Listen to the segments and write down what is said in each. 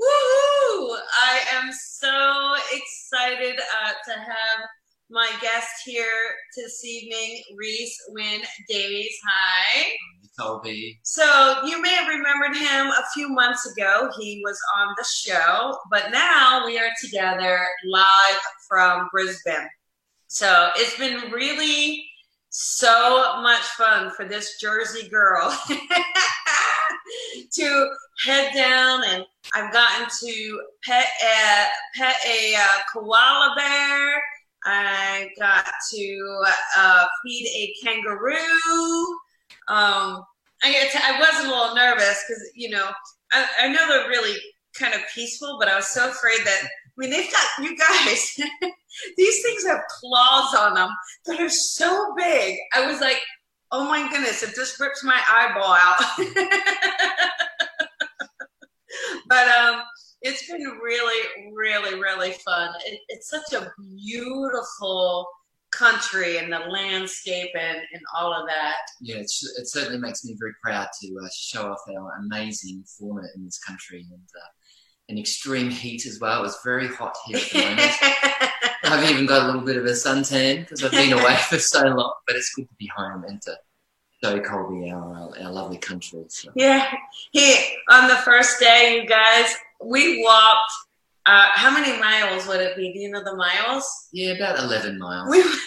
Woohoo! I am so excited uh, to have my guest here this evening, Reese Wynn Davies. Hi. Colby. So you may have remembered him a few months ago. He was on the show, but now we are together live from Brisbane. So it's been really so much fun for this Jersey girl to head down and I've gotten to pet a, pet a uh, koala bear. I got to uh, feed a kangaroo. Um, was a little nervous because you know I, I know they're really kind of peaceful, but I was so afraid that I mean they've got you guys. these things have claws on them that are so big. I was like, oh my goodness, if this rips my eyeball out. but um, it's been really, really, really fun. It, it's such a beautiful country and the landscape and, and all of that. Yeah, it, sh- it certainly makes me very proud to uh, show off our amazing fauna in this country and uh, in extreme heat as well. It was very hot here at the moment. I've even got a little bit of a suntan because I've been away for so long, but it's good to be home and to show Colby our, our, lovely country. So. Yeah. He on the first day, you guys, we walked. Uh, how many miles would it be? Do you know the miles? Yeah, about 11 miles.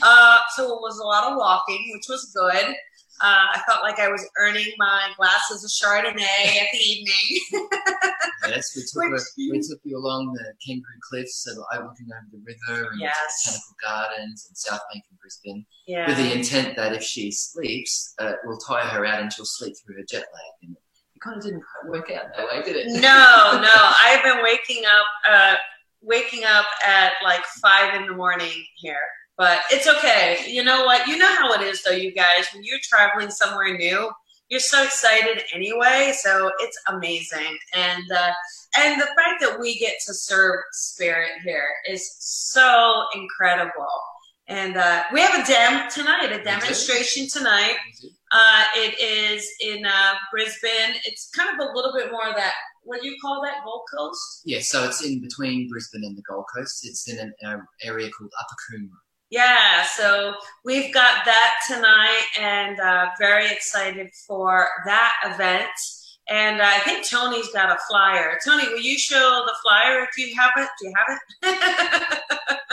Uh, so it was a lot of walking, which was good. Uh, I felt like I was earning my glasses of Chardonnay at the evening. yes, we took, Which- her, we took you along the Kangaroo Cliffs, so overlooking over the river and Yes. Botanical Gardens and South Bank in Brisbane. yeah. with the intent that if she sleeps, uh, we'll tire her out and she'll sleep through her jet lag. And it kind of didn't quite work out that way, did it? No, no. I've been waking up, uh, waking up at like five in the morning here, but it's okay. You know what? You know how it is, though, you guys. When you're traveling somewhere new, you're so excited anyway. So it's amazing, and uh, and the fact that we get to serve spirit here is so incredible. And uh, we have a dem tonight, a demonstration tonight. Uh, it is in uh, Brisbane. It's kind of a little bit more of that. What do you call that? Gold Coast? Yeah, so it's in between Brisbane and the Gold Coast. It's in an uh, area called Upper Coomera. Yeah. So we've got that tonight, and uh, very excited for that event. And uh, I think Tony's got a flyer. Tony, will you show the flyer if you have it? Do you have it?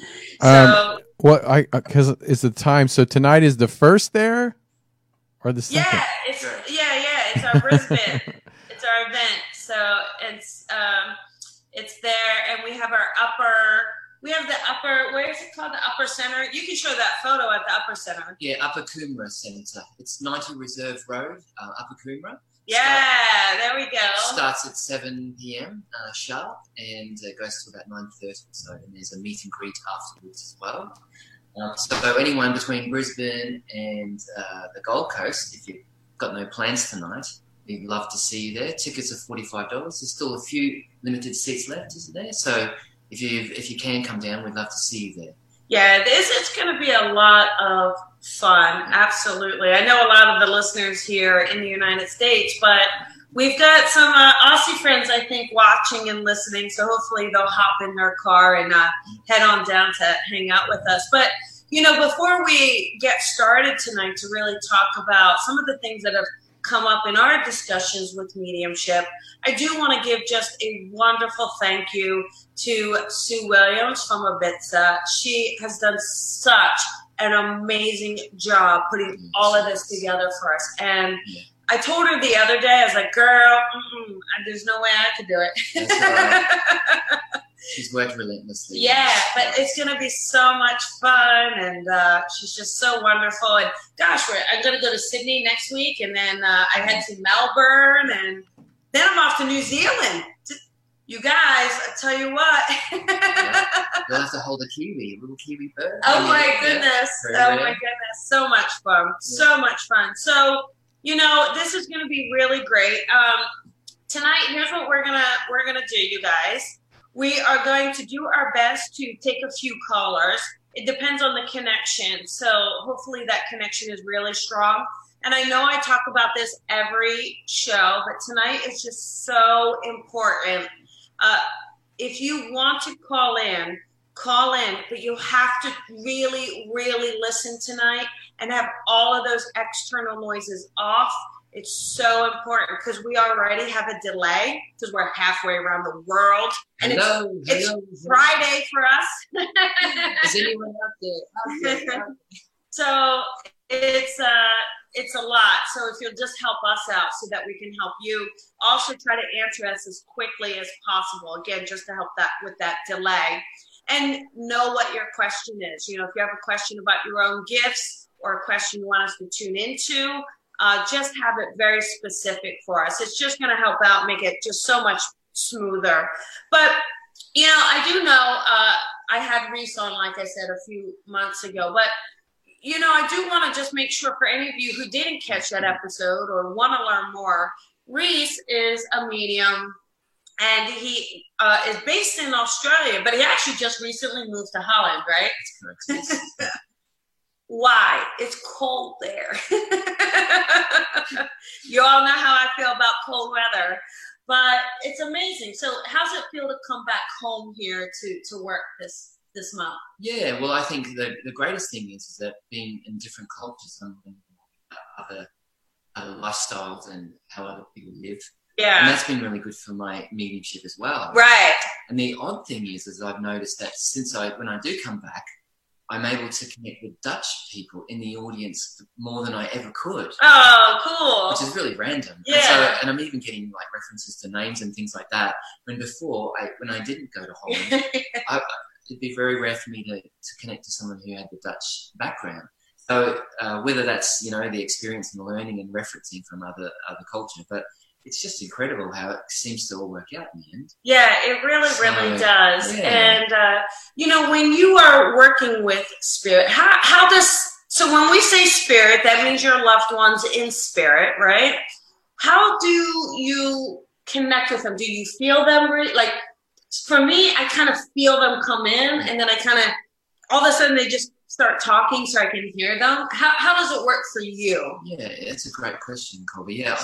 so Um, What I because it's the time. So tonight is the first there, or the second? yeah, it's yeah, yeah. It's our Brisbane. it's our event. So it's um, it's there, and we have our upper. We have the upper. Where is it called? The upper center. You can show that photo at the upper center. Yeah, Upper Coomera Centre. It's 90 Reserve Road, uh, Upper Coomera. Yeah, there we go. Starts at 7 p.m. Uh, sharp and uh, goes to about 9.30 or so. And there's a meet and greet afterwards as well. Um, so anyone between Brisbane and uh, the Gold Coast, if you've got no plans tonight, we'd love to see you there. Tickets are $45. There's still a few limited seats left, isn't there? So if you if you can come down, we'd love to see you there. Yeah, this is going to be a lot of fun. Absolutely. I know a lot of the listeners here in the United States, but We've got some uh, Aussie friends, I think, watching and listening. So hopefully they'll hop in their car and uh, head on down to hang out with us. But you know, before we get started tonight to really talk about some of the things that have come up in our discussions with mediumship, I do want to give just a wonderful thank you to Sue Williams from Ibiza. She has done such an amazing job putting all of this together for us. And I told her the other day, I was like, girl, there's no way I could do it. she's worked relentlessly. Yeah, but it's going to be so much fun. And uh, she's just so wonderful. And gosh, I'm to go to Sydney next week. And then uh, I head to Melbourne. And then I'm off to New Zealand. You guys, I tell you what. yeah. You'll have to hold a kiwi, a little kiwi bird. Oh my goodness. Yeah. Oh my goodness. So much fun. Yeah. So much fun. So, you know, this is going to be really great. Um, tonight, here's what we're gonna we're gonna do, you guys. We are going to do our best to take a few callers. It depends on the connection. So hopefully that connection is really strong. And I know I talk about this every show, but tonight is just so important. Uh, if you want to call in, call in, but you have to really, really listen tonight and have all of those external noises off it's so important because we already have a delay because we're halfway around the world. And hello, it's, hello, it's Friday for us. Is anyone out there? Out there? so it's uh it's a lot. So if you'll just help us out so that we can help you, also try to answer us as quickly as possible. Again, just to help that with that delay. And know what your question is. You know, if you have a question about your own gifts or a question you want us to tune into, uh, just have it very specific for us. It's just going to help out, make it just so much smoother. But, you know, I do know uh, I had Reese on, like I said, a few months ago, but you know, I do want to just make sure for any of you who didn't catch that episode or want to learn more, Reese is a medium and he uh, is based in Australia, but he actually just recently moved to Holland, right? Why? It's cold there. you all know how I feel about cold weather, but it's amazing. So, how's it feel to come back home here to to work this this month? Yeah, well, I think the the greatest thing is, is that being in different cultures and other other lifestyles and how other people live. Yeah. And that's been really good for my mediumship as well. Right. And the odd thing is, is I've noticed that since I, when I do come back, I'm able to connect with Dutch people in the audience more than I ever could. Oh, cool! Which is really random. Yeah. And, so, and I'm even getting like references to names and things like that. When before, I, when I didn't go to Holland, I, it'd be very rare for me to, to connect to someone who had the Dutch background. So uh, whether that's you know the experience and the learning and referencing from other other culture, but it's just incredible how it seems to all work out in the end. Yeah, it really, really does. yeah. And uh, you know, when you are working with spirit, how how does so when we say spirit, that means your loved ones in spirit, right? How do you connect with them? Do you feel them? Re- like for me, I kind of feel them come in, and then I kind of all of a sudden they just start talking, so I can hear them. How how does it work for you? Yeah, it's a great question, Colby. Yeah,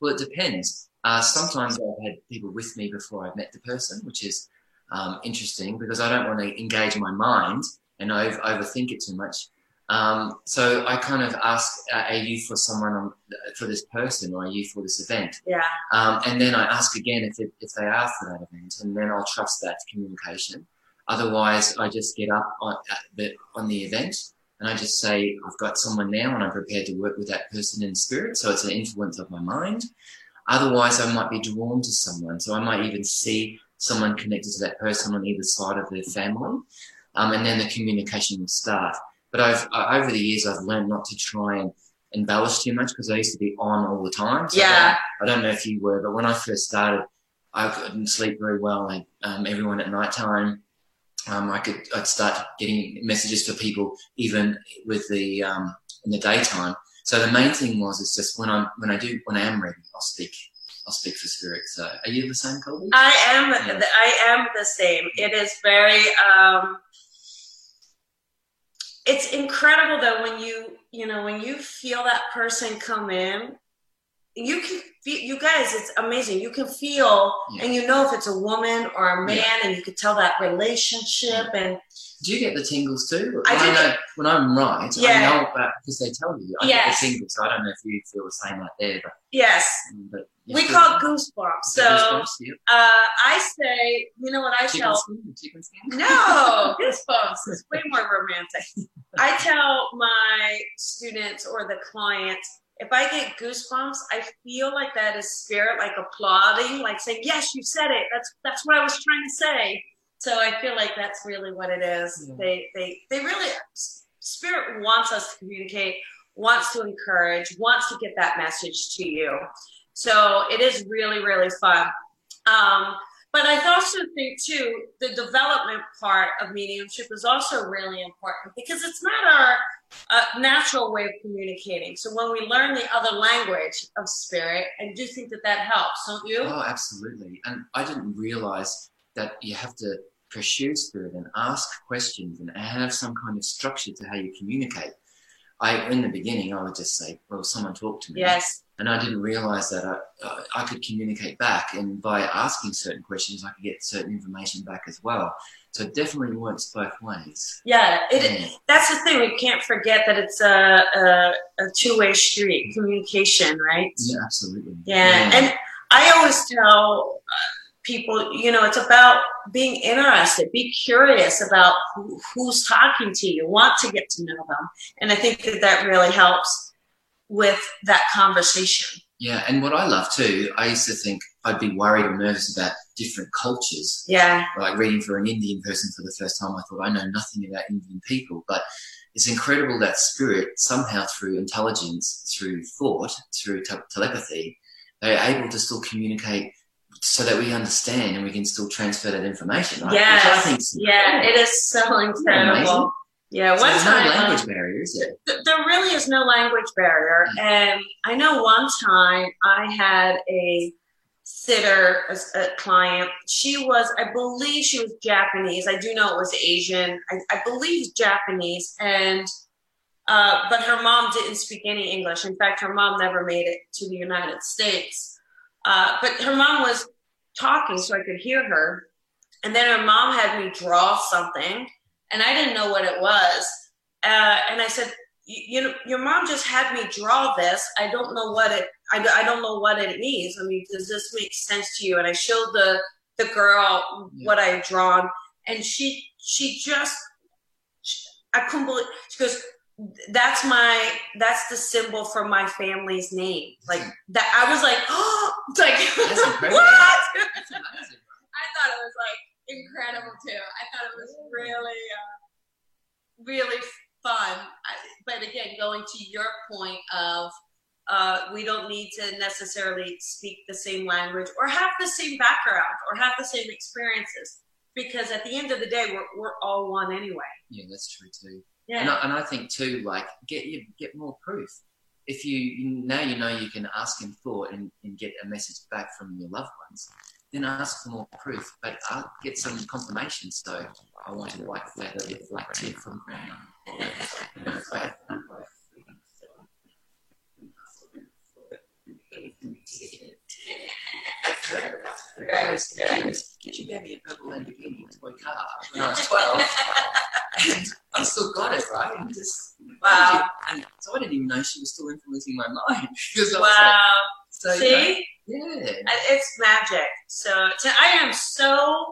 well, it depends. Uh, sometimes I've had people with me before I've met the person, which is um, interesting because I don't want to engage my mind and over- overthink it too much. Um, so I kind of ask, uh, "Are you for someone on, for this person, or are you for this event?" Yeah, Um, and then I ask again if, it, if they are for that event, and then I'll trust that communication. Otherwise, I just get up on, at the, on the event and I just say, I've got someone now and I'm prepared to work with that person in spirit. So it's an influence of my mind. Otherwise, I might be drawn to someone. So I might even see someone connected to that person on either side of their family. Um, and then the communication will start. But I've, uh, over the years, I've learned not to try and embellish too much because I used to be on all the time. So Yeah. I don't know if you were, but when I first started, I couldn't sleep very well. And um, everyone at night time, um, I could I'd start getting messages for people even with the um, in the daytime. So the main thing was is just when I'm when I do when I am ready, I'll speak. I'll speak for spirit. So are you the same, Colby? I am. Yeah. I am the same. It is very. Um, it's incredible though when you you know when you feel that person come in. You can feel, you guys, it's amazing. You can feel, Yeah. and you know if it's a woman or a man, Yeah. and you can tell that relationship. And Do you get the tingles too? I When do know when I'm right. I Yeah. know about because they tell you. I Yes. get the tingles. So I don't know if you feel the same out there, but, yes, but we call it goosebumps. So Goosebumps, yep. uh, I say, you know what I chicken tell skin, chicken skin. No, goosebumps is way more romantic. I tell my students or the clients, if I get goosebumps, I feel like that is spirit, like applauding, like saying, "Yes, you said it. That's that's what I was trying to say." So I feel like that's really what it is. Yeah. They they they really spirit wants us to communicate, wants to encourage, wants to get that message to you. So it is really really fun. Um, but I also think too, the development part of mediumship is also really important because it's not our uh, natural way of communicating. So when we learn the other language of spirit, I do think that that helps, don't you? Oh, absolutely. And I didn't realize that you have to pursue spirit and ask questions and have some kind of structure to how you communicate. I, in the beginning, I would just say, "Well, someone talk to me," Yes. and I didn't realize that I, uh, I could communicate back, and by asking certain questions, I could get certain information back as well. So it definitely works both ways. Yeah, it, Yeah. that's the thing. We can't forget that it's a, a, a two way street communication, right? Yeah, absolutely. Yeah, and I always tell uh, people, you know, it's about being interested, be curious about who, who's talking to you, want to get to know them, and I think that that really helps with that conversation. Yeah, and what I love too, I used to think I'd be worried or nervous about different cultures. Yeah, like reading for an Indian person for the first time, I thought I know nothing about Indian people, but it's incredible that spirit somehow through intelligence, through thought, through te- telepathy, they're able to still communicate so that we understand and we can still transfer that information. Right? Which I yes, think's yeah, it is so incredible. Yeah, So one there's time no uh, language barrier, is there? th- there really is no language barrier. And I know one time I had a sitter, a, a client. She was, I believe she was Japanese. I do know it was Asian. I, I believe Japanese. And, uh, but her mom didn't speak any English. In fact, her mom never made it to the United States. Uh, but her mom was talking so I could hear her. And then her mom had me draw something, and I didn't know what it was. Uh, and I said, you, know, your mom just had me draw this. I don't know what it. I, I don't know what it means. I mean, does this make sense to you? And I showed the the girl Yeah. what I had drawn, and she she just I couldn't believe. She goes, "That's my that's the symbol for my family's name." Like that. I was like, "Oh, it's like what?" I thought it was like incredible too. I thought it was really, uh, really fun. I, but again, going to your point of uh, we don't need to necessarily speak the same language or have the same background or have the same experiences because at the end of the day, we're, we're all one anyway. Yeah, that's true too. Yeah. And I, and I think too, like get you get more proof. If you, now you know you can ask in thought and, and get a message back from your loved ones, then ask for more proof, but I'll get some confirmation. So I wanted like that a bit like tip from. She gave me a purple Lamborghini toy car when I was twelve. and I still got it, right? And just Wow. And so I didn't even know she was still influencing my mind because I was Wow. like, so See? yeah, It's magic. So to, I am so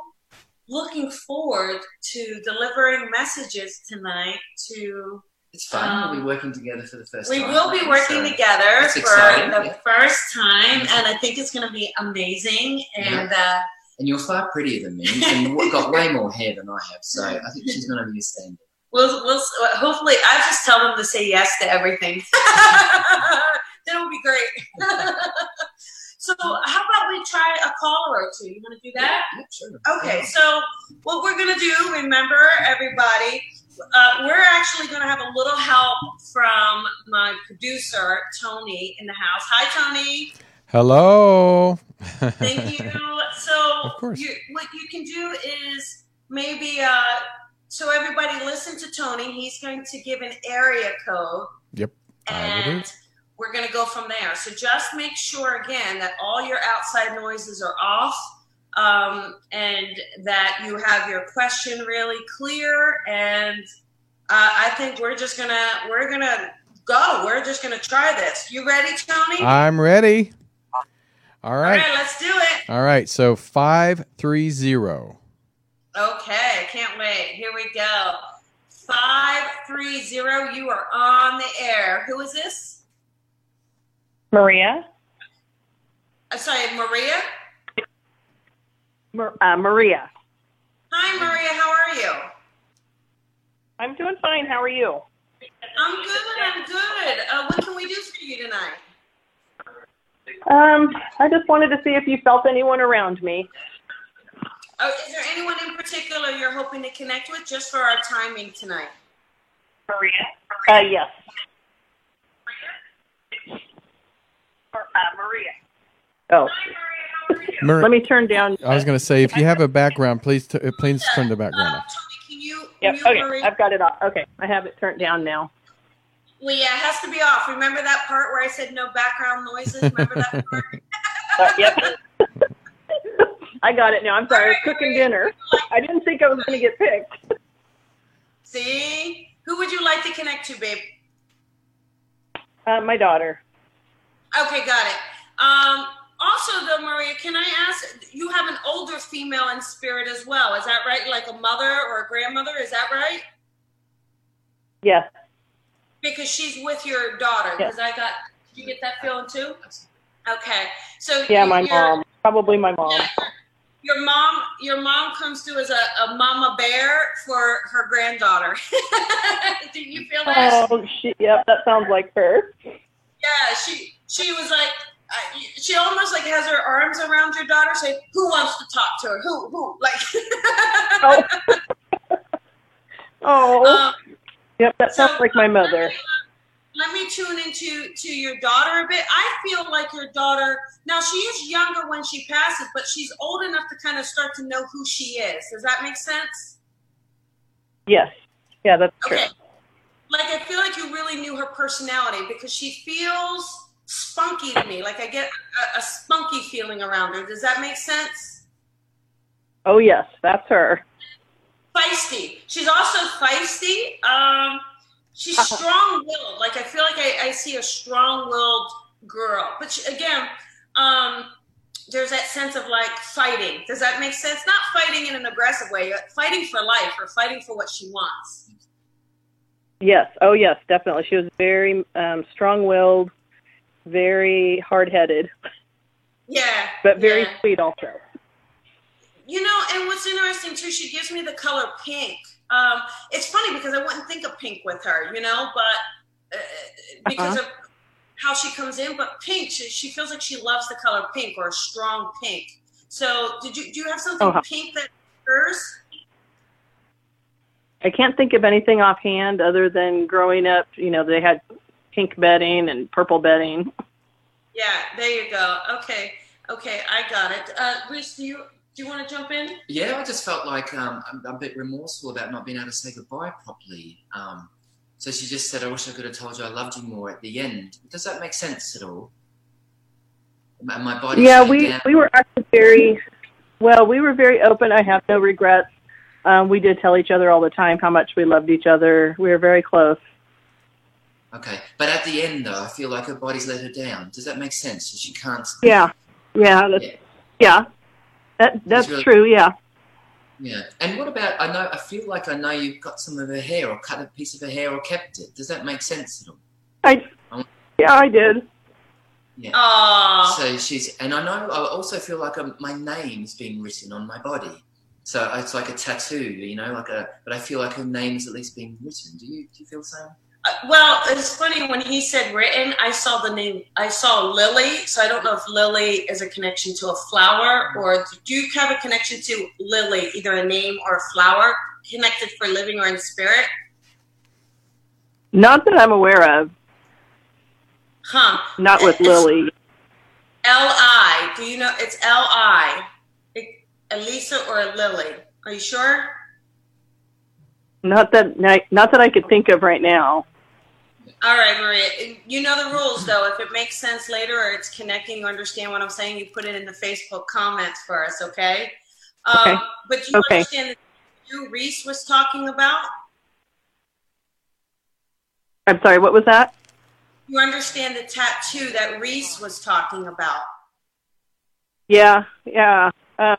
looking forward to delivering messages tonight to it's fun. we'll Um, be working together for the first We time. We will be working so- together for the yeah. first time, and I think it's going to be amazing. And uh, And you're far prettier than me, and you've got way more hair than I have. So I think she's going to be a standard. we'll, we'll hopefully, I just tell them to say yes to everything. That'll be great. so, how about we try a caller or two? You want to do that? Yeah, sure. Okay, so what we're going to do, remember, everybody, uh, we're actually going to have a little help from my producer, Tony, in the house. Hi, Tony. Hello. Thank you. So, Of course. You, what you can do is maybe, uh, so everybody listen to Tony. He's going to give an area code. Yep, I will do. And we're going to go from there. So just make sure again that all your outside noises are off um, and that you have your question really clear. And uh, I think we're just gonna we're gonna go. We're just gonna try this. You ready, Tony? I'm ready. All all right. right, let's do it. All right. So five three zero. Okay, can't wait. Here we go. Five three zero. You are on the air. Who is this? Maria. I'm sorry, Maria. Mar- uh, Maria. Hi, Maria. How are you? I'm doing fine. How are you? I'm good. I'm good. Uh, what can we do for you tonight? Um, I just wanted to see if you felt anyone around me. Oh, is there anyone in particular you're hoping to connect with just for our timing tonight? Maria. Uh, yes. Uh, Maria. Oh, Mar- let me turn down. I was going to say, if you have a background, please t- uh, please turn the background Um, off. Tony, can you Yep. mute Okay, Maria? I've got it off. Okay, I have it turned down now. Well, yeah, it has to be off. Remember that part where I said no background noises? Remember that part? Uh, yep. I got it now. I'm sorry. I was cooking dinner. I didn't think I was going to get picked. See? Who would you like to connect to, babe? Uh, my daughter. Okay, got it. Um, also, though, Maria, can I ask? You have an older female in spirit as well. Is that right? Like a mother or a grandmother? Is that right? Yes. Because she's with your daughter. Yes. Because I got. Did you get that feeling too? Okay. So Yeah, my mom. Probably my mom. Yeah, your mom, your mom comes through as a, a mama bear for her granddaughter. Do you feel that? Oh, she, yep, that sounds like her. Yeah, she she was like, uh, she almost like has her arms around your daughter, saying, "Who wants to talk to her? Who who?" Like, Oh. oh, um, yep, that so sounds like my mother. Let me, let me tune into to your daughter a bit. I feel like your daughter now she is younger when she passes, but she's old enough to kind of start to know who she is. Does that make sense? Yes. Yeah, that's true. Okay. Like I feel like you really knew her personality because she feels spunky to me. Like I get a, a spunky feeling around her. Does that make sense? Oh, yes, that's her. Feisty. She's also feisty. Um, she's Uh-huh. strong-willed. Like I feel like I, I see a strong-willed girl. But she, again, um, there's that sense of like fighting. Does that make sense? Not fighting in an aggressive way. uh, Fighting for life or fighting for what she wants. Yes. Oh, yes, definitely. She was very um, strong-willed, very hard-headed, Yeah. but very yeah. sweet also. You know, and what's interesting too, she gives me the color pink. Um, it's funny because I wouldn't think of pink with her, you know, but uh, because of how she comes in. But pink, she, she feels like she loves the color pink or a strong pink. So, did you do you have something Oh, huh. pink that hers? I can't think of anything offhand other than growing up, you know, they had pink bedding and purple bedding. Yeah, there you go. Okay, okay, I got it. Uh, Reese, do you do you want to jump in? Yeah, I just felt like um, I'm, I'm a bit remorseful about not being able to say goodbye properly. Um, so she just said, "I wish I could have told you I loved you more at the end." Does that make sense at all? My, my body. Yeah, we down. we were actually very well. We were very open. I have no regrets. Um, we did tell each other all the time how much we loved each other. We were very close. Okay, but at the end though, I feel like her body's let her down. Does that make sense? She can't. Yeah, yeah, that's, Yeah. yeah. That that's really- true. Yeah. Yeah. And what about? I know. I feel like I know you've got some of her hair, or cut a piece of her hair, or kept it. Does that make sense at all? I yeah, I did. Yeah. Oh, So she's, and I know. I also feel like um my name is being written on my body. So it's like a tattoo, you know, like a. But I feel like her name is at least being written. Do you? Do you feel the same? Well, it's funny when he said written. I saw the name. I saw Lily, so I don't know if Lily is a connection to a flower, or do you have a connection to Lily, either a name or a flower, connected for living or in spirit? Not that I'm aware of. Huh? Not with It's Lily. L I. Do you know? It's L I. Elisa or Lily? Are you sure? Not that not that I could think of right now. All right, Maria. You know the rules, though. If it makes sense later or it's connecting, you understand what I'm saying, you put it in the Facebook comments for us, okay? Um, Okay. But you Okay. understand that who Reese was talking about? I'm sorry, what was that? You understand the tattoo that Reese was talking about? Yeah, yeah. Uh,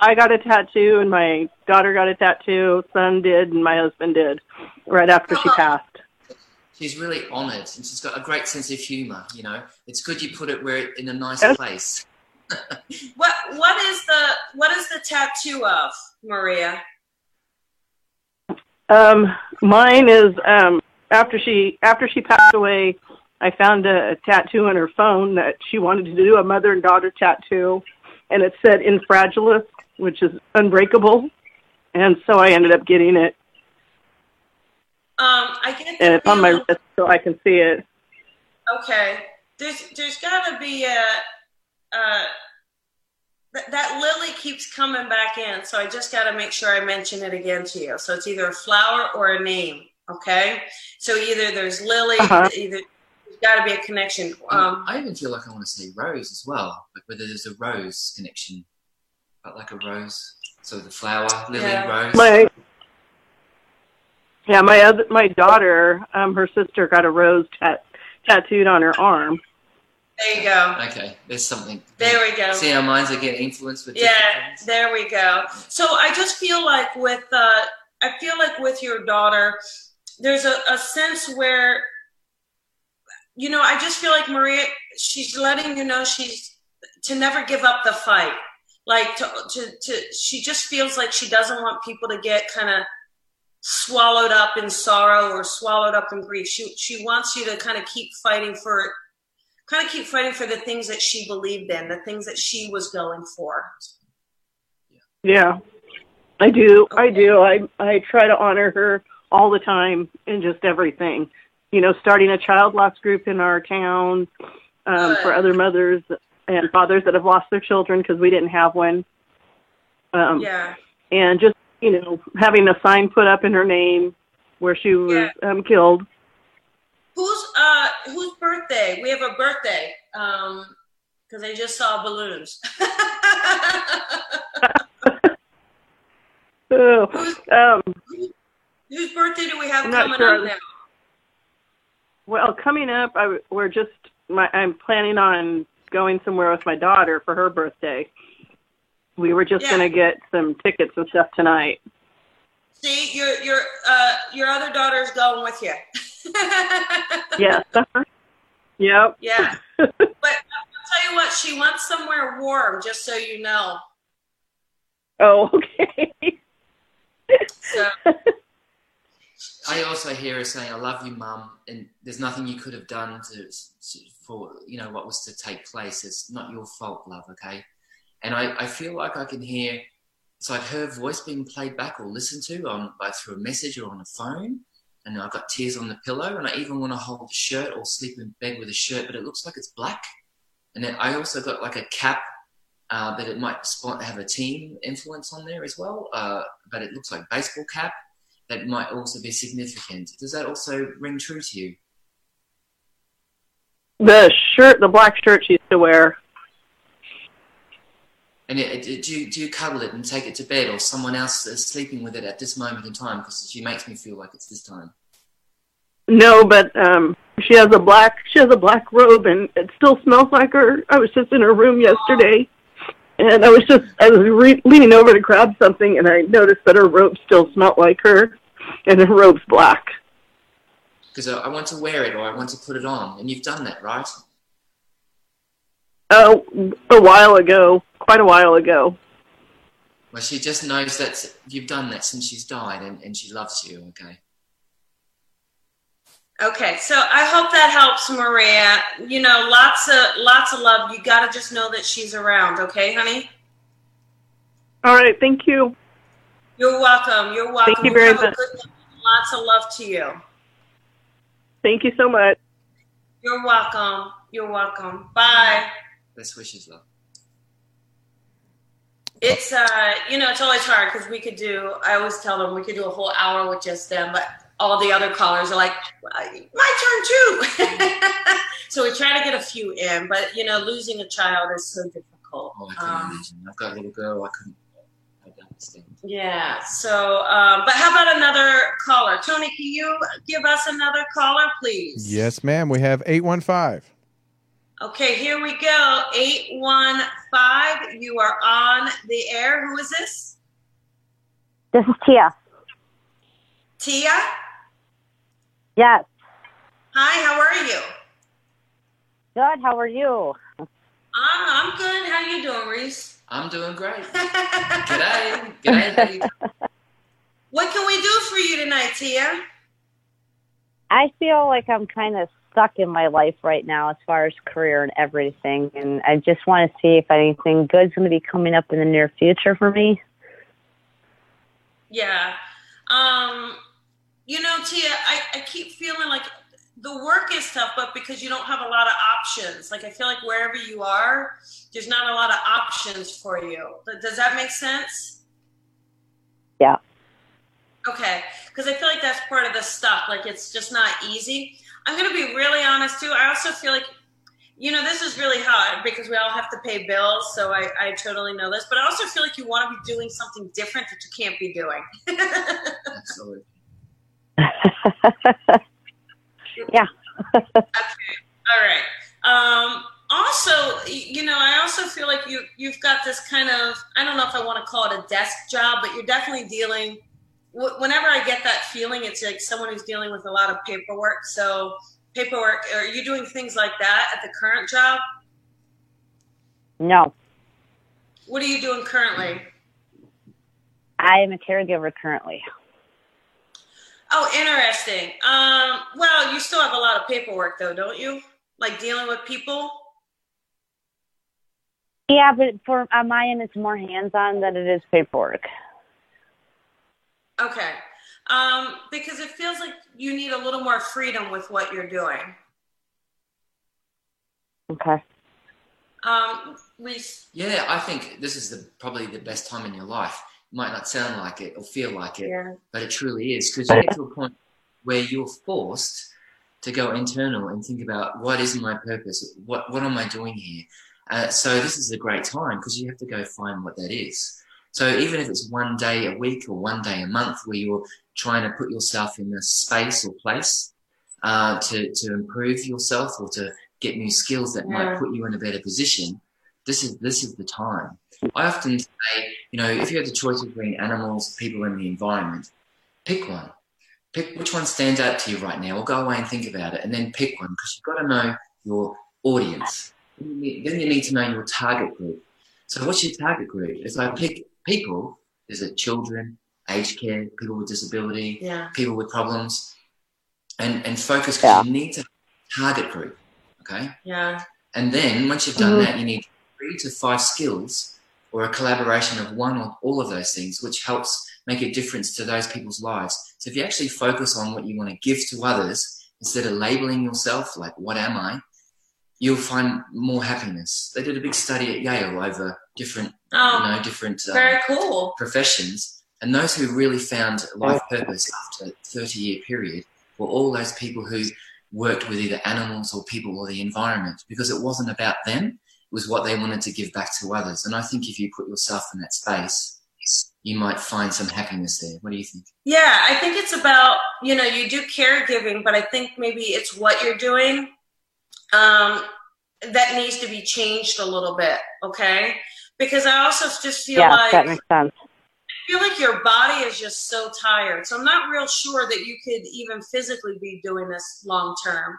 I got a tattoo, and my daughter got a tattoo. Son did, and my husband did, right after she Oh. passed. She's really honoured, and she's got a great sense of humour. You know, it's good you put it where in a nice Yes. place. What What is the What is the tattoo of, Maria? Um, mine is um, after she after she passed away. I found a, a tattoo on her phone that she wanted to do a mother and daughter tattoo, and it said "infragilis," which is unbreakable, and so I ended up getting it, Um, I get and it's on my wrist so I can see it. Okay. There's there's got to be a uh that, that lily keeps coming back in, so I just got to make sure I mention it again to you. So it's either a flower or a name. Okay. So either there's lily, Uh-huh. either there's got to be a connection. Um, I even feel like I want to say rose as well, like whether there's a rose connection, but like a rose. So the flower, lily, Yeah. rose. My yeah, my other my daughter, um, her sister got a rose tat- tattooed on her arm. there you go. Okay, there's something. There we go. See, our minds are getting influenced with different Yeah, things. there we go. So I just feel like with uh, I feel like with your daughter, there's a, a sense where, you know, I just feel like Maria, she's letting you know she's to never give up the fight. Like to to, to she just feels like she doesn't want people to get kind of swallowed up in sorrow or swallowed up in grief. She she wants you to kind of keep fighting for kind of keep fighting for the things that she believed in, the things that she was going for. Yeah, I do. I do. I I try to honor her all the time in just everything. You know, starting a child loss group in our town um, for other mothers and fathers that have lost their children because we didn't have one. Um, Yeah. And just you know, having a sign put up in her name where she was um, killed. Whose uh whose birthday? We have a birthday. Um because I just saw balloons. Oh, um, whose birthday do we have I'm coming sure. up now? Well, coming up, I, we're just. My, I'm planning on going somewhere with my daughter for her birthday. We were just Yeah. going to get some tickets and stuff tonight. See, your your uh your other daughter's going with you. Yes. uh-huh. Yep. Yeah. But I'll tell you what, she wants somewhere warm, just so you know. oh, okay. So I also hear her saying, "I love you, Mum," and there's nothing you could have done to, to for you know what was to take place. It's not your fault, love. Okay, and I, I feel like I can hear it's like her voice being played back or listened to on like through a message or on a phone. And I've got tears on the pillow, and I even want to hold a shirt or sleep in bed with a shirt, but it looks like it's black. And then I also got like a cap uh, that it might spot, have a team influence on there as well, uh, but it looks like baseball cap that might also be significant. Does that also ring true to you? The shirt, the black shirt she used to wear. And it, it, do, you, do you cuddle it and take it to bed, or someone else is sleeping with it at this moment in time? Because she makes me feel like it's this time. No, but um she has a black she has a black robe and it still smells like her. I was just in her room yesterday and I was just I was re- leaning over to grab something and I noticed that her robe still smelled like her and her robe's black. Because I, I want to wear it or I want to put it on, and you've done that, right? Oh, a while ago, quite a while ago. Well, she just knows that you've done that since she's died, and, and she loves you. Okay. Okay, so I hope that helps, Maria. You know, lots of lots of love. You gotta just know that she's around, okay, honey? All right, thank you. You're welcome. You're welcome. Thank you very much. Lots of love to you. Thank you so much. You're welcome. You're welcome. Bye. Best wishes, love. It's uh, you know, it's always hard because we could do. I always tell them we could do a whole hour with just them, but all the other callers are like, my turn too. so we try to get a few in, but you know, losing a child is so difficult. Oh, I can Um, imagine. I've got a little girl. I couldn't. I don't understand. yeah. So, um, but how about another caller? Tony, can you give us another caller, please? Yes, ma'am. We have 815. Okay, here we go. 815. You are on the air. Who is this? This is Tia. Tia? Yes. Hi, how are you? Good. How are you? Ah, I'm good. How you doing, Reese? I'm doing great. G'day. G'day, Dave. what can we do for you tonight, Tia? I feel like I'm kind of stuck in my life right now as far as career and everything, and I just want to see if anything good's going to be coming up in the near future for me. Yeah. Um, you know, Tia, I, I keep feeling like the work is tough, but because you don't have a lot of options. Like I feel like wherever you are, there's not a lot of options for you. Does that make sense? Yeah. Okay, because I feel like that's part of the stuff. Like it's just not easy. I'm gonna be really honest too. I also feel like, you know, this is really hard because we all have to pay bills. So I, I totally know this, but I also feel like you want to be doing something different that you can't be doing. Absolutely. Yeah. okay. All right. Um, also, you know, I also feel like you you've got this kind of I don't know if I want to call it a desk job, but you're definitely dealing. Wh- Whenever I get that feeling, it's like someone who's dealing with a lot of paperwork. So paperwork. Are you doing things like that at the current job? no, What are you doing currently? I am a caregiver currently. Oh, interesting. Um, well, you still have a lot of paperwork, though, don't you? Like dealing with people. Yeah, but for on my end, it's more hands-on than it is paperwork. Okay. Um, because it feels like you need a little more freedom with what you're doing. Okay. Um, Reese, Yeah, I think this is the probably the best time in your life. It might not sound like it or feel like it, yeah. but it truly is because you get to a point where you're forced to go internal and think about what is my purpose, what what am I doing here. Uh, so this is a great time because you have to go find what that is. So even if it's one day a week or one day a month where you're trying to put yourself in a space or place uh, to to improve yourself or to get new skills that might put you in a better position, this is this is the time. I often say, you know, if you had the choice between animals, people, and the environment, pick one. Pick which one stands out to you right now, or go away and think about it, and then pick one because you've got to know your audience. Then you need- then you need to know your target group. So, what's your target group? If I pick people, is it children, aged care, people with disability, Yeah. people with problems, and and focus because Yeah. you need to target group. Okay. Yeah. And then once you've done Mhm. that, you need three to five skills or a collaboration of one or all of those things, which helps make a difference to those people's lives. So if you actually focus on what you want to give to others instead of labeling yourself like, what am I? You'll find more happiness. They did a big study at Yale over different, Oh, you know, different um, cool. professions. And those who really found life purpose after a 30 year period were all those people who worked with either animals or people or the environment because it wasn't about them, it was what they wanted to give back to others. And I think if you put yourself in that space, you might find some happiness there. What do you think? Yeah, I think it's about, you know, you do caregiving, but I think maybe it's what you're doing um, that needs to be changed a little bit, okay? Because I also just feel Yeah, like that makes sense. I feel like your body is just so tired. So I'm not real sure that you could even physically be doing this long term.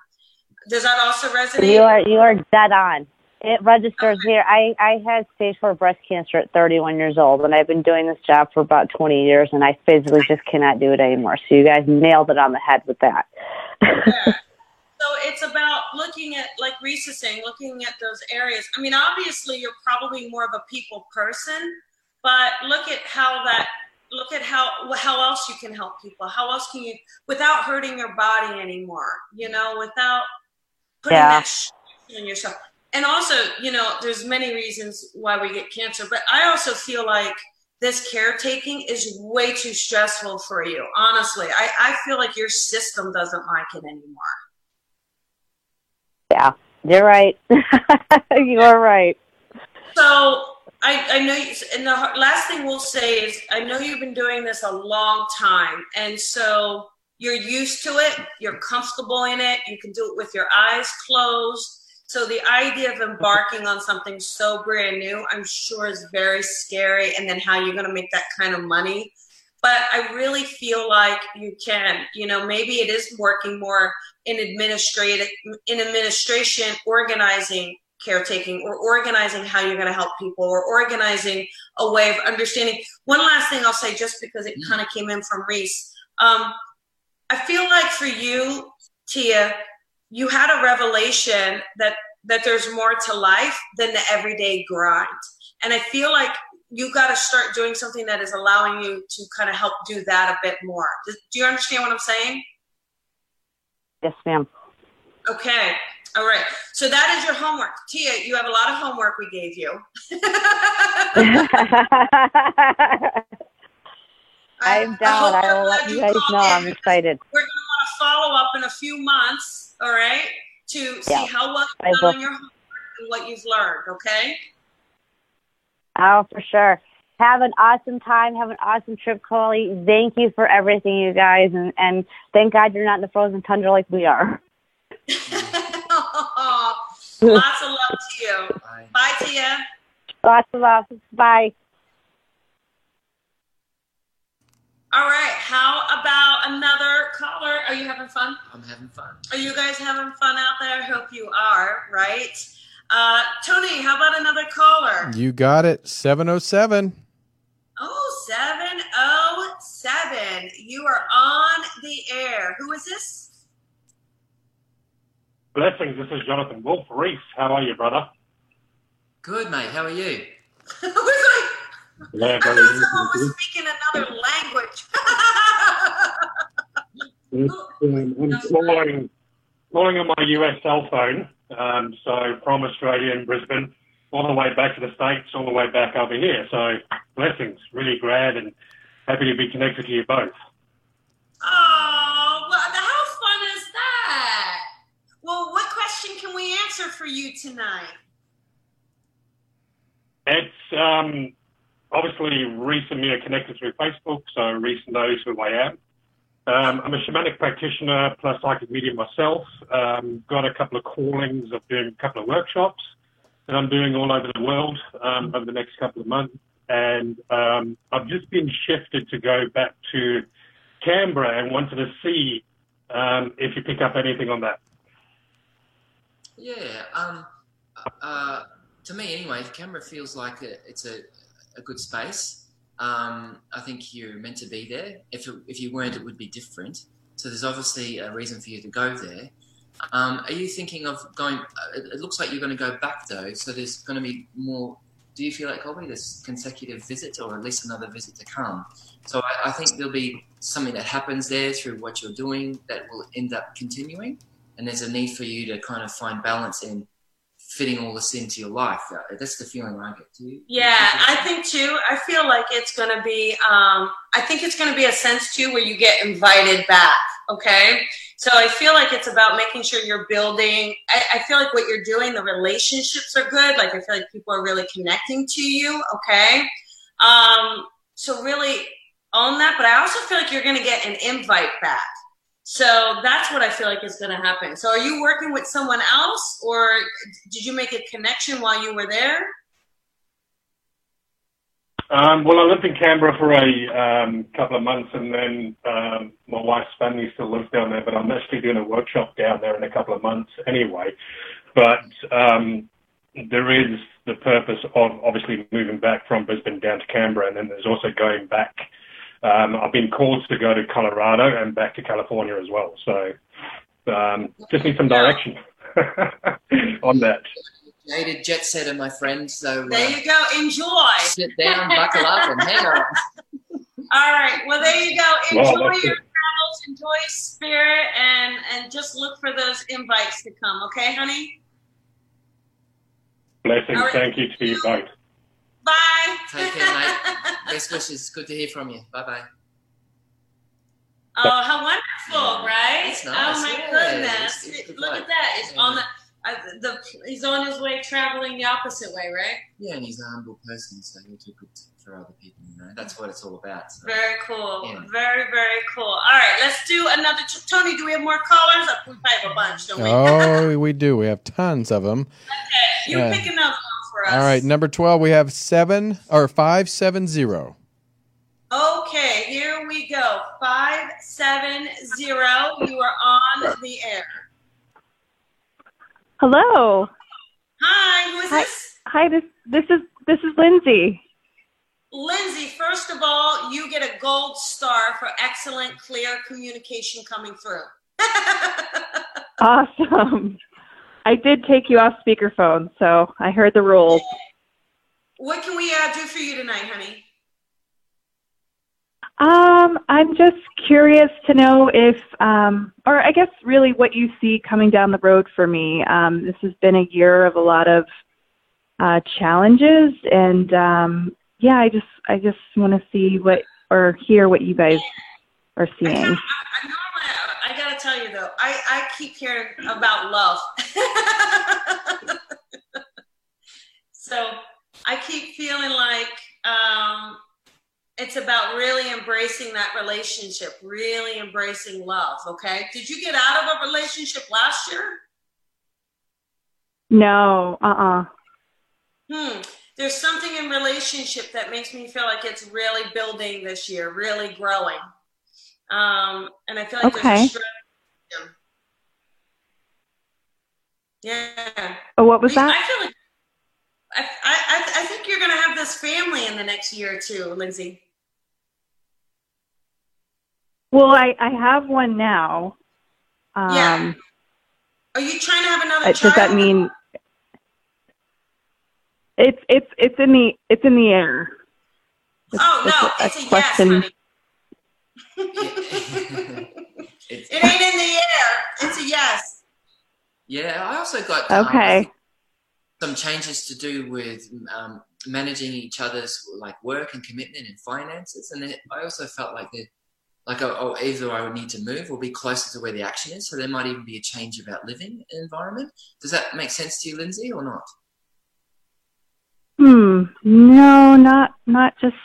Does that also resonate? You are you are dead on. It registers here. I I had stage four breast cancer at 31 years old, and I've been doing this job for about 20 years, and I physically just cannot do it anymore. So you guys nailed it on the head with that. Yeah. So it's about looking at, like Reese is saying, looking at those areas. I mean, obviously, you're probably more of a people person, but look at how that, look at how how else you can help people. How else can you, without hurting your body anymore? You know, without putting Yeah. that sh- on yourself. And also, you know, there's many reasons why we get cancer, but I also feel like this caretaking is way too stressful for you. Honestly, I, I feel like your system doesn't like it anymore. Yeah, you're right. you're right. So I, I know, you, and the last thing we'll say is I know you've been doing this a long time, and so you're used to it, you're comfortable in it, you can do it with your eyes closed. So the idea of embarking on something so brand new, I'm sure is very scary. And then how you're going to make that kind of money. But I really feel like you can, you know, maybe it is working more in administrative, in administration, organizing caretaking or organizing how you're going to help people or organizing a way of understanding. One last thing I'll say, just because it kind of came in from Reese. Um, I feel like for you, Tia, you had a revelation that that there's more to life than the everyday grind. And I feel like you got to start doing something that is allowing you to kind of help do that a bit more. Do, do you understand what I'm saying? Yes, ma'am. Okay. All right. So that is your homework. Tia, you have a lot of homework we gave you. I'm down. I, I will let you guys know. I'm excited. We're going to want to follow up in a few months, all right, to see Yeah. how well you've done on your homework and what you've learned, okay? Oh, for sure. Have an awesome time. Have an awesome trip, Coley. Thank you for everything, you guys, and and thank God you're not in the frozen tundra like we are. Lots of love to you. Bye. Bye, Tia. Lots of love. Bye. All right. How about another caller? Are you having fun? I'm having fun. Are you guys having fun out there? I hope you are, right? Uh, Tony, how about another caller? You got it. 707. Oh, 707. You are on the air. Who is this? Blessings, this is Jonathan Wolf Reese. How are you, brother? Good, mate. How are you? I was like, Yeah, I thought someone was speaking another language. Um, I'm calling, calling on my US cell phone, um, so from Australia and Brisbane, all the way back to the States, all the way back over here. So blessings, really glad and happy to be connected to you both. oh, well, how fun is that? Well, what question can we answer for you tonight? It's um, obviously Reese and me are connected through Facebook, so Reese knows who I am. Um, I'm a shamanic practitioner plus psychic medium myself. Um, got a couple of callings of doing a couple of workshops that I'm doing all over the world um, over the next couple of months. And um, I've just been shifted to go back to Canberra and wanted to see um, if you pick up anything on that. Yeah. Um. Uh. To me, anyway, Canberra feels like a, it's a, a good space. Um. I think you're meant to be there. If it, if you weren't, it would be different. So there's obviously a reason for you to go there. Um. Are you thinking of going? uh, It, looks like you're going to go back though. So there's going to be more. Do you feel like Colby, this consecutive visit, or at least another visit to come? So I, I think there'll be something that happens there through what you're doing that will end up continuing and there's a need for you to kind of find balance in fitting all this into your life. Uh, That's the feeling I get. Do you? Yeah, I think too. I feel like it's going to be. Um, I think it's going to be a sense too where you get invited back. Okay, so I feel like it's about making sure you're building. I, I feel like what you're doing, the relationships are good. Like I feel like people are really connecting to you. Okay, um, so really own that. But I also feel like you're going to get an invite back. So that's what I feel like is going to happen. So are you working with someone else, or did you make a connection while you were there? Um, well, I lived in Canberra for a um, couple of months, and then um, my wife's family still lives down there. But I'm actually doing a workshop down there in a couple of months anyway. But um, there is the purpose of obviously moving back from Brisbane down to Canberra, and then there's also going back. Um, I've been called to go to Colorado and back to California as well. So um, just need some direction on that. Jaded jet setter, my friend. So There uh, you go. Enjoy. sit down, buckle up, and hang on. All right. Well, there you go. Enjoy that's your it. travels. Enjoy spirit, and and just look for those invites to come. Okay, honey. Blessings. All right. Thank you to you both. Bye. Take care, mate. Best wishes. Good to hear from you. Bye bye. Oh, how wonderful, right? Nice, Oh my yeah. goodness! It's- it's Look at that. It's Yeah. on the, uh, the. He's on his way traveling the opposite way, right? Yeah, and he's a humble person, so he'll do good for other people. You know, that's what it's all about. So. Very cool. Yeah. Very very cool. All right, let's do another. Tony, do we have more callers? We probably have a bunch, don't we? Oh, we do. We have tons of them. you yeah. pick another one for us. All right, number 12, we have seven or 570. Okay, here we go. Five seven zero. You are on the air. Hello. Hi, who is Hi. this? Hi, this this is this is Lindsay. Lindsay, first of all, you get a gold star for excellent, clear communication coming through. Awesome. I did take you off speakerphone, so I heard the rules. what can we uh, do for you tonight, honey? Um, I'm just curious to know if, um, or I guess really what you see coming down the road for me. Um, this has been a year of a lot of uh, challenges, and um, yeah, I just I just want to see what or hear what you guys are seeing. I I gotta tell you though, I, I keep hearing about love. so I keep feeling like um, it's about really embracing that relationship, really embracing love. Okay. Did you get out of a relationship last year? No, uh, uh Hmm. There's something in relationship that makes me feel like it's really building this year, really growing. Um, and I feel like there's Okay. a strength. Yeah. Oh, what was I- that? I feel like I, I, I think you're going to have this family in the next year or two, Lindsay. Well, I I have one now. Um, Yeah. Are you trying to have another uh, child? does that mean it's it's it's in the it's in the air? It's, Oh no, it's it's a, question. yes. It's, It ain't in the air. It's a yes. yeah, I also got um, Okay. some changes to do with um, managing each other's like work and commitment and finances, and then I also felt like that, like oh, oh, either I would need to move or be closer to where the action is, so there might even be a change about living environment. Does that make sense to you, Lindsay, or not? Hmm. No, not not just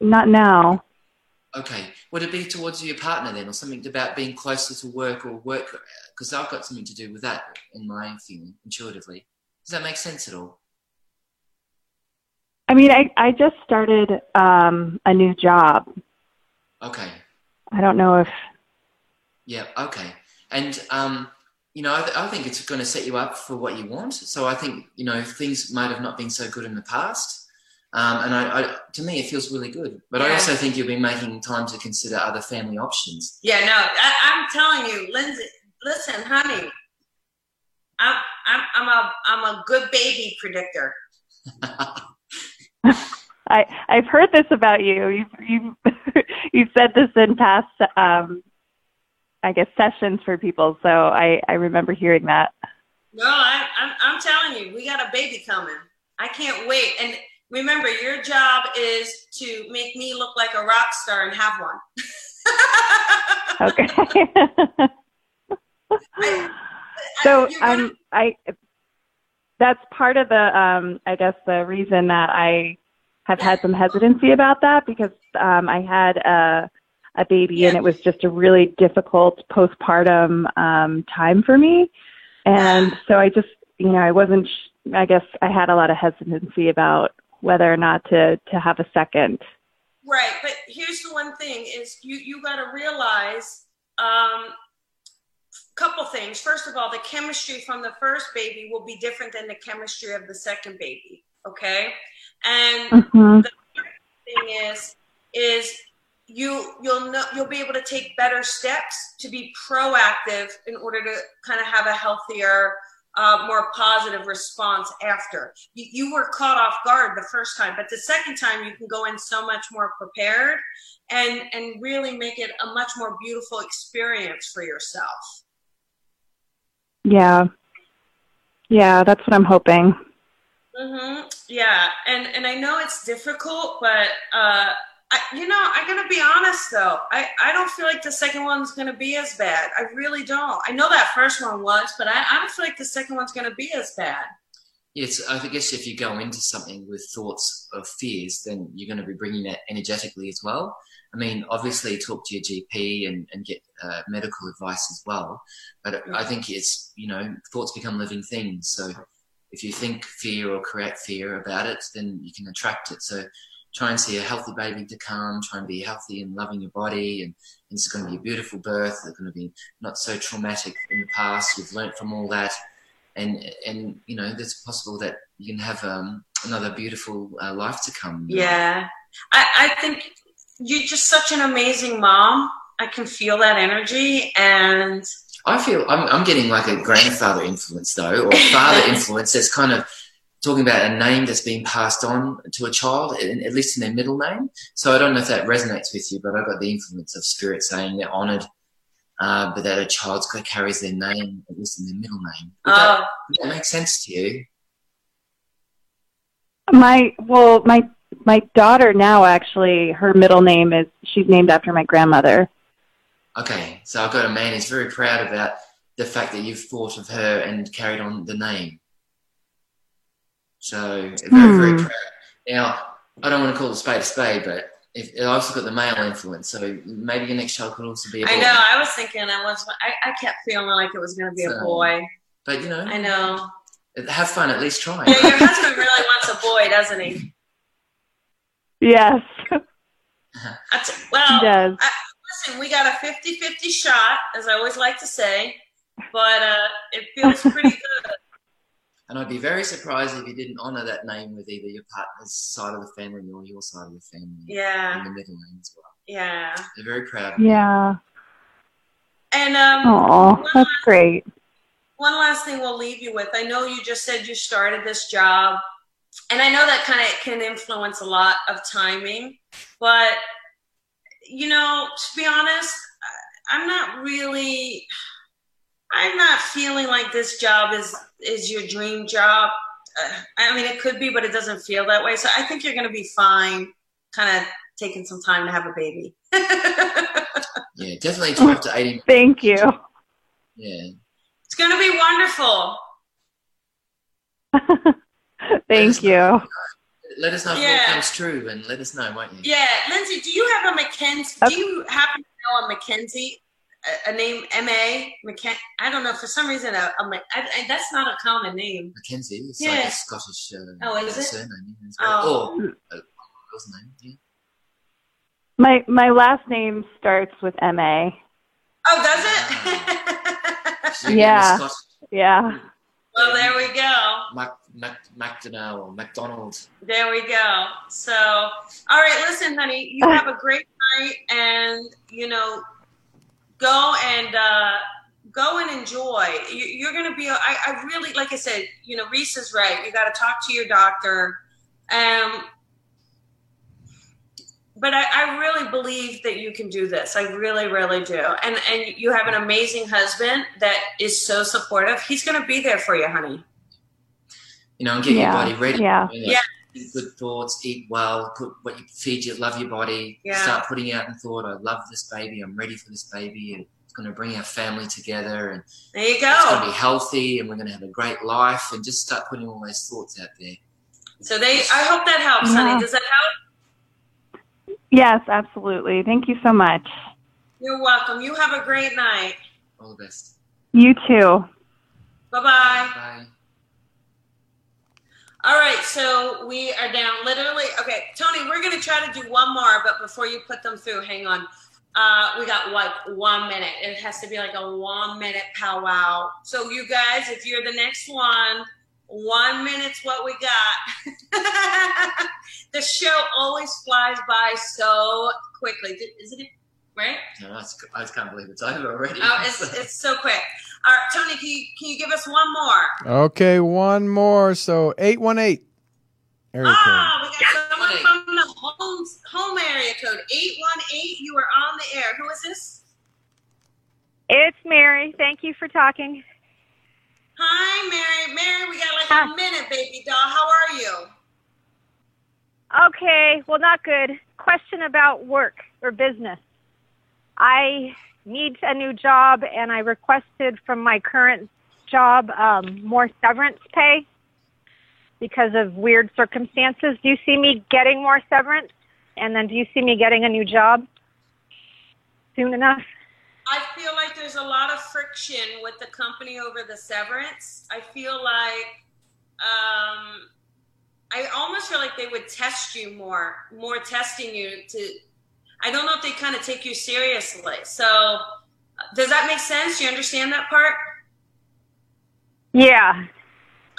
not now. Okay, would it be towards your partner then, or something about being closer to work or work? Because I've got something to do with that in my feeling intuitively. Does that make sense at all? I mean, I I just started um a new job. Okay. I don't know if Yeah, okay. And, um, you know, I, th- I think it's going to set you up for what you want. So I think, you know, things might have not been so good in the past. Um, and I, I, to me, it feels really good. But I also think you'll be making time to consider other family options. Yeah, no, I, I'm telling you, Lindsay. Listen, honey, I'm I'm I'm a I'm a good baby predictor. I I've heard this about you. You've you you've said this in past um I guess sessions for people. So I I remember hearing that. No, I, I'm I'm telling you, we got a baby coming. I can't wait. And remember, your job is to make me look like a rock star and have one. Okay. I- so you're um I that's part of the um I guess the reason that I have had some hesitancy about that because um I had a a baby and it was just a really difficult postpartum um time for me and so I just you know I wasn't sh- I guess I had a lot of hesitancy about whether or not to to have a second Right, but here's the one thing: is you you got to realize um, couple things. First of all, the chemistry from the first baby will be different than the chemistry of the second baby. Okay, and Mhm. thing is is you you'll know you'll be able to take better steps to be proactive in order to kind of have a healthier uh, more positive response after. You, you were caught off guard the first time but the second time you can go in so much more prepared and and really make it a much more beautiful experience for yourself. Yeah. Yeah that's what I'm hoping. Mm-hmm. Yeah, and and I know it's difficult, but uh, I, you know, I'm gonna be honest though. I, I don't feel like the second one's gonna be as bad. I really don't. I know that first one was, but I, I don't feel like the second one's gonna be as bad. Yes, I guess if you go into something with thoughts of fears, then you're going to be bringing that energetically as well. I mean, obviously, talk to your GP and, and get uh, medical advice as well. But I think it's, you know, thoughts become living things. So if you think fear or create fear about it, then you can attract it. So try and see a healthy baby to come, try and be healthy and loving your body. And, and it's going to be a beautiful birth. It's going to be not so traumatic in the past. You've learnt from all that and and you know, it's possible that you can have um, another beautiful uh, life to come. Yeah, I, I think you're just such an amazing mom. I can feel that energy, and I feel I'm, I'm getting like a grandfather influence though, or father influence. That's kind of talking about a name that's being passed on to a child, at least in their middle name. So I don't know if that resonates with you, but I've got the influence of spirit saying they're honoured uh, but that a child carries their name, at least in their middle name. Would, that, Oh. would that make sense to you? My well, my my daughter now actually her middle name is she's named after my grandmother. Okay, so I've got a man who's very proud about the fact that you've thought of her and carried on the name. So very, very Hmm. proud. Now, I don't want to call a spade a spade, but if, I also got the male influence, so maybe your next child could also be a boy. I know. I was thinking I was. I, I kept feeling like it was going to be a boy. But you know, I know. have fun. At least try. Yeah, your husband really wants a boy, doesn't he? Yes, That's, well, he does. I, listen, we got a 50-50 shot, as I always like to say, but uh, it feels pretty good. And I'd be very surprised if you didn't honour that name with either your partner's side of the family or your side of the family. Yeah. In the middle name as well. Yeah. They're very proud. of you. Yeah. And um, Oh, one, that's great. one last thing we'll leave you with. I know you just said you started this job, and I know that kind of can influence a lot of timing, but you know, to be honest, I'm not really. I'm not feeling like this job is is your dream job. Uh, I mean, it could be, but it doesn't feel that way. So I think you're going to be fine. Kind of taking some time to have a baby. Yeah, definitely 12 to 18. Thank you. Yeah. It's going to be wonderful. Thank you. Let us know if Yeah. it comes true and let us know, won't you? Yeah, Lindsay, do you have a Mackenzie? Do you happen to know a Mackenzie? A, a name M A McKen? I don't know. For some reason, I, am like I, I, that's not a common name. Mackenzie. It's Yeah. like a Scottish uh, Oh, is it? surname. Yeah, Oh. very- Or a name. Yeah. My my last name starts with M A. Oh, does it? So Yeah. Yeah. well, there we go. Mac, Mac, McDonald or McDonald. There we go. So, all right, listen, honey, you have a great night, and you know, go and uh, go and enjoy. You, you're going to be. I, I really, like I said, you know, Reese is right. You got to talk to your doctor. Um, but I, I really believe that you can do this. I really, really do. And and you have an amazing husband that is so supportive. He's going to be there for you, honey. You know, and get Yeah, your body ready. yeah. Yeah. Think Good thoughts, eat well, put what you feed you, love your body. Yeah. Start putting out in thought, I love this baby, I'm ready for this baby, and it's going to bring our family together, and There you go. it's going to go. be healthy, and we're going to have a great life, and just start putting all those thoughts out there. So they. I hope that helps, Yeah. honey. Does that help? Yes, absolutely. Thank you so much. You're welcome. You have a great night. All the best. You too. Bye bye. All right, so we are down literally. Okay, Tony, we're going to try to do one more, but before you put them through, hang on. Uh, we got like one minute. It has to be like a one minute powwow. So, you guys, if you're the next one, one minute's what we got. the show always flies by so quickly, isn't it? Right? No, I I just can't believe it's over already. Oh, it's, it's so quick. All right, Tony, can you, can you give us one more? Okay, one more. So 818. Area code. Ah, we got someone from the home, home area code 818. You are on the air. Who is this? It's Mary. Thank you for talking. Hi, Mary. Mary, we got like a minute, baby doll. How are you? Okay, well, not good. question about work or business. I need a new job, and I requested from my current job um, more severance pay because of weird circumstances. Do you see me getting more severance? And then do you see me getting a new job soon enough? I feel like there's a lot of friction with the company over the severance. I feel like um, I almost feel like they would test you more, more testing you to. I don't know if they kind of take you seriously. So, does that make sense? Do you understand that part? Yeah.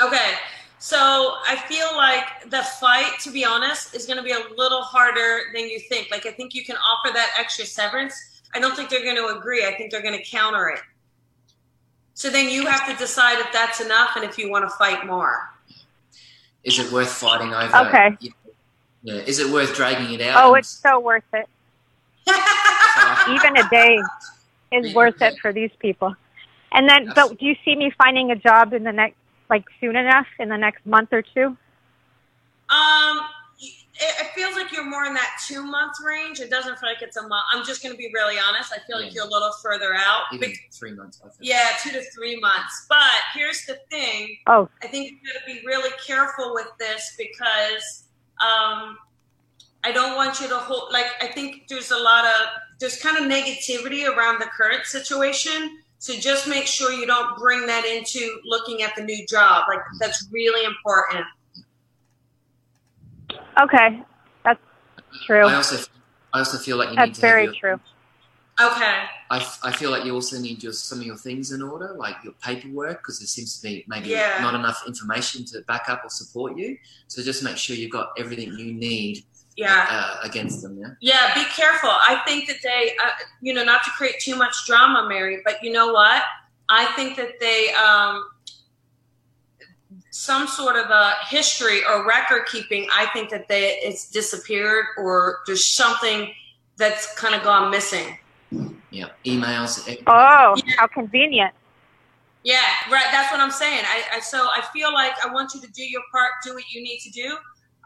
Okay. So I feel like the fight, to be honest, is going to be a little harder than you think. Like I think you can offer that extra severance. I don't think they're going to agree. I think they're going to counter it. So then you have to decide if that's enough and if you want to fight more. Is it worth fighting over? Okay. Yeah. Is it worth dragging it out? Oh, it's so worth it. Even a day is worth it for these people. And then, but do you see me finding a job in the next, like soon enough, in the next month or two? Um, it, it feels like you're more in that two month range. It doesn't feel like it's a month. I'm just going to be really honest. I feel like you're a little further out. Even Bec- three months. I think. yeah, two to three months. But here's the thing. Oh, I think you got to be really careful with this because um, I don't want you to hold. Like, I think there's a lot of there's kind of negativity around the current situation. So just make sure you don't bring that into looking at the new job. Like, that's really important. okay. That's true. I also, I also feel like you need That's to have very your, true. Okay. I, f- I feel like you also need your, some of your things in order, like your paperwork, because there seems to be maybe Yeah. not enough information to back up or support you. So just make sure you've got everything you need Yeah. uh, against them. Yeah. Yeah, be careful. I think that they, uh, you know, not to create too much drama, Mary, but you know what? I think that they, um, some sort of a history or record keeping. I think that they it's disappeared or there's something that's kind of gone missing. Yeah. Emails. Oh, how convenient. Yeah, right. That's what I'm saying. I, I so I feel like I want you to do your part, do what you need to do,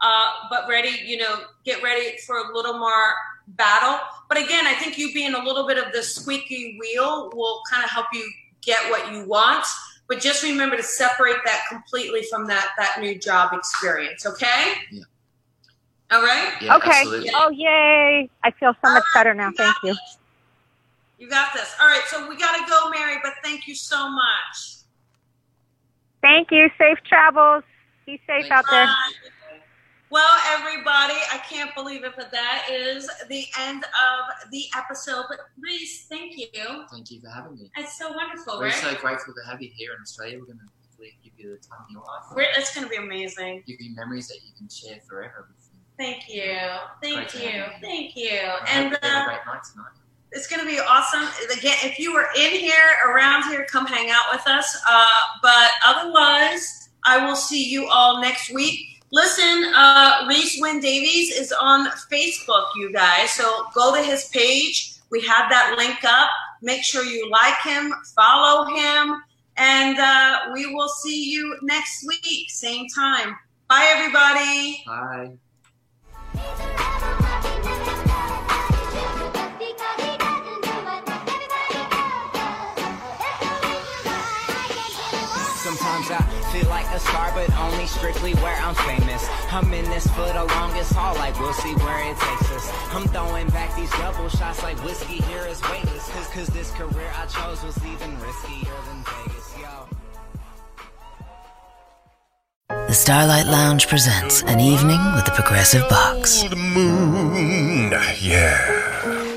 uh, but ready, you know, get ready for a little more battle. But again, I think you being a little bit of the squeaky wheel will kind of help you get what you want. But just remember to separate that completely from that that new job experience. Okay. Yeah. All right. Yeah, okay. absolutely. Oh, yay. I feel so much better now. Thank you. You got this. All right. So we got to go, Mary. But thank you so much. Thank you. Safe travels. Be safe out there. Bye. Well, everybody, I can't believe it, but that is the end of the episode. But Reese, thank you. Thank you for having me. It's so wonderful, We're right? so grateful to have you here in Australia. We're going to hopefully give you the time of your life. We're, it's going to be amazing. Give you memories that you can share forever. Thank you. Thank Great you. Thank you. I And you have a uh, great night tonight. it's going to be awesome. Again, if you were in here, around here, come hang out with us. Uh, but otherwise, I will see you all next week. Listen, uh, Reese Wynn Davies is on Facebook, you guys. So go to his page. We have that link up. Make sure you like him, follow him, and uh, we will see you next week, same time. Bye, everybody. Bye. Like star, but only strictly where I'm famous. I'm in this for the longest haul, like we'll see where it takes us. I'm throwing back these double shots like whiskey here is weightless. Cause, cause this career I chose was even riskier than Vegas, yo. The Starlight Lounge presents an evening with the Progressive Box. Old moon. Yeah.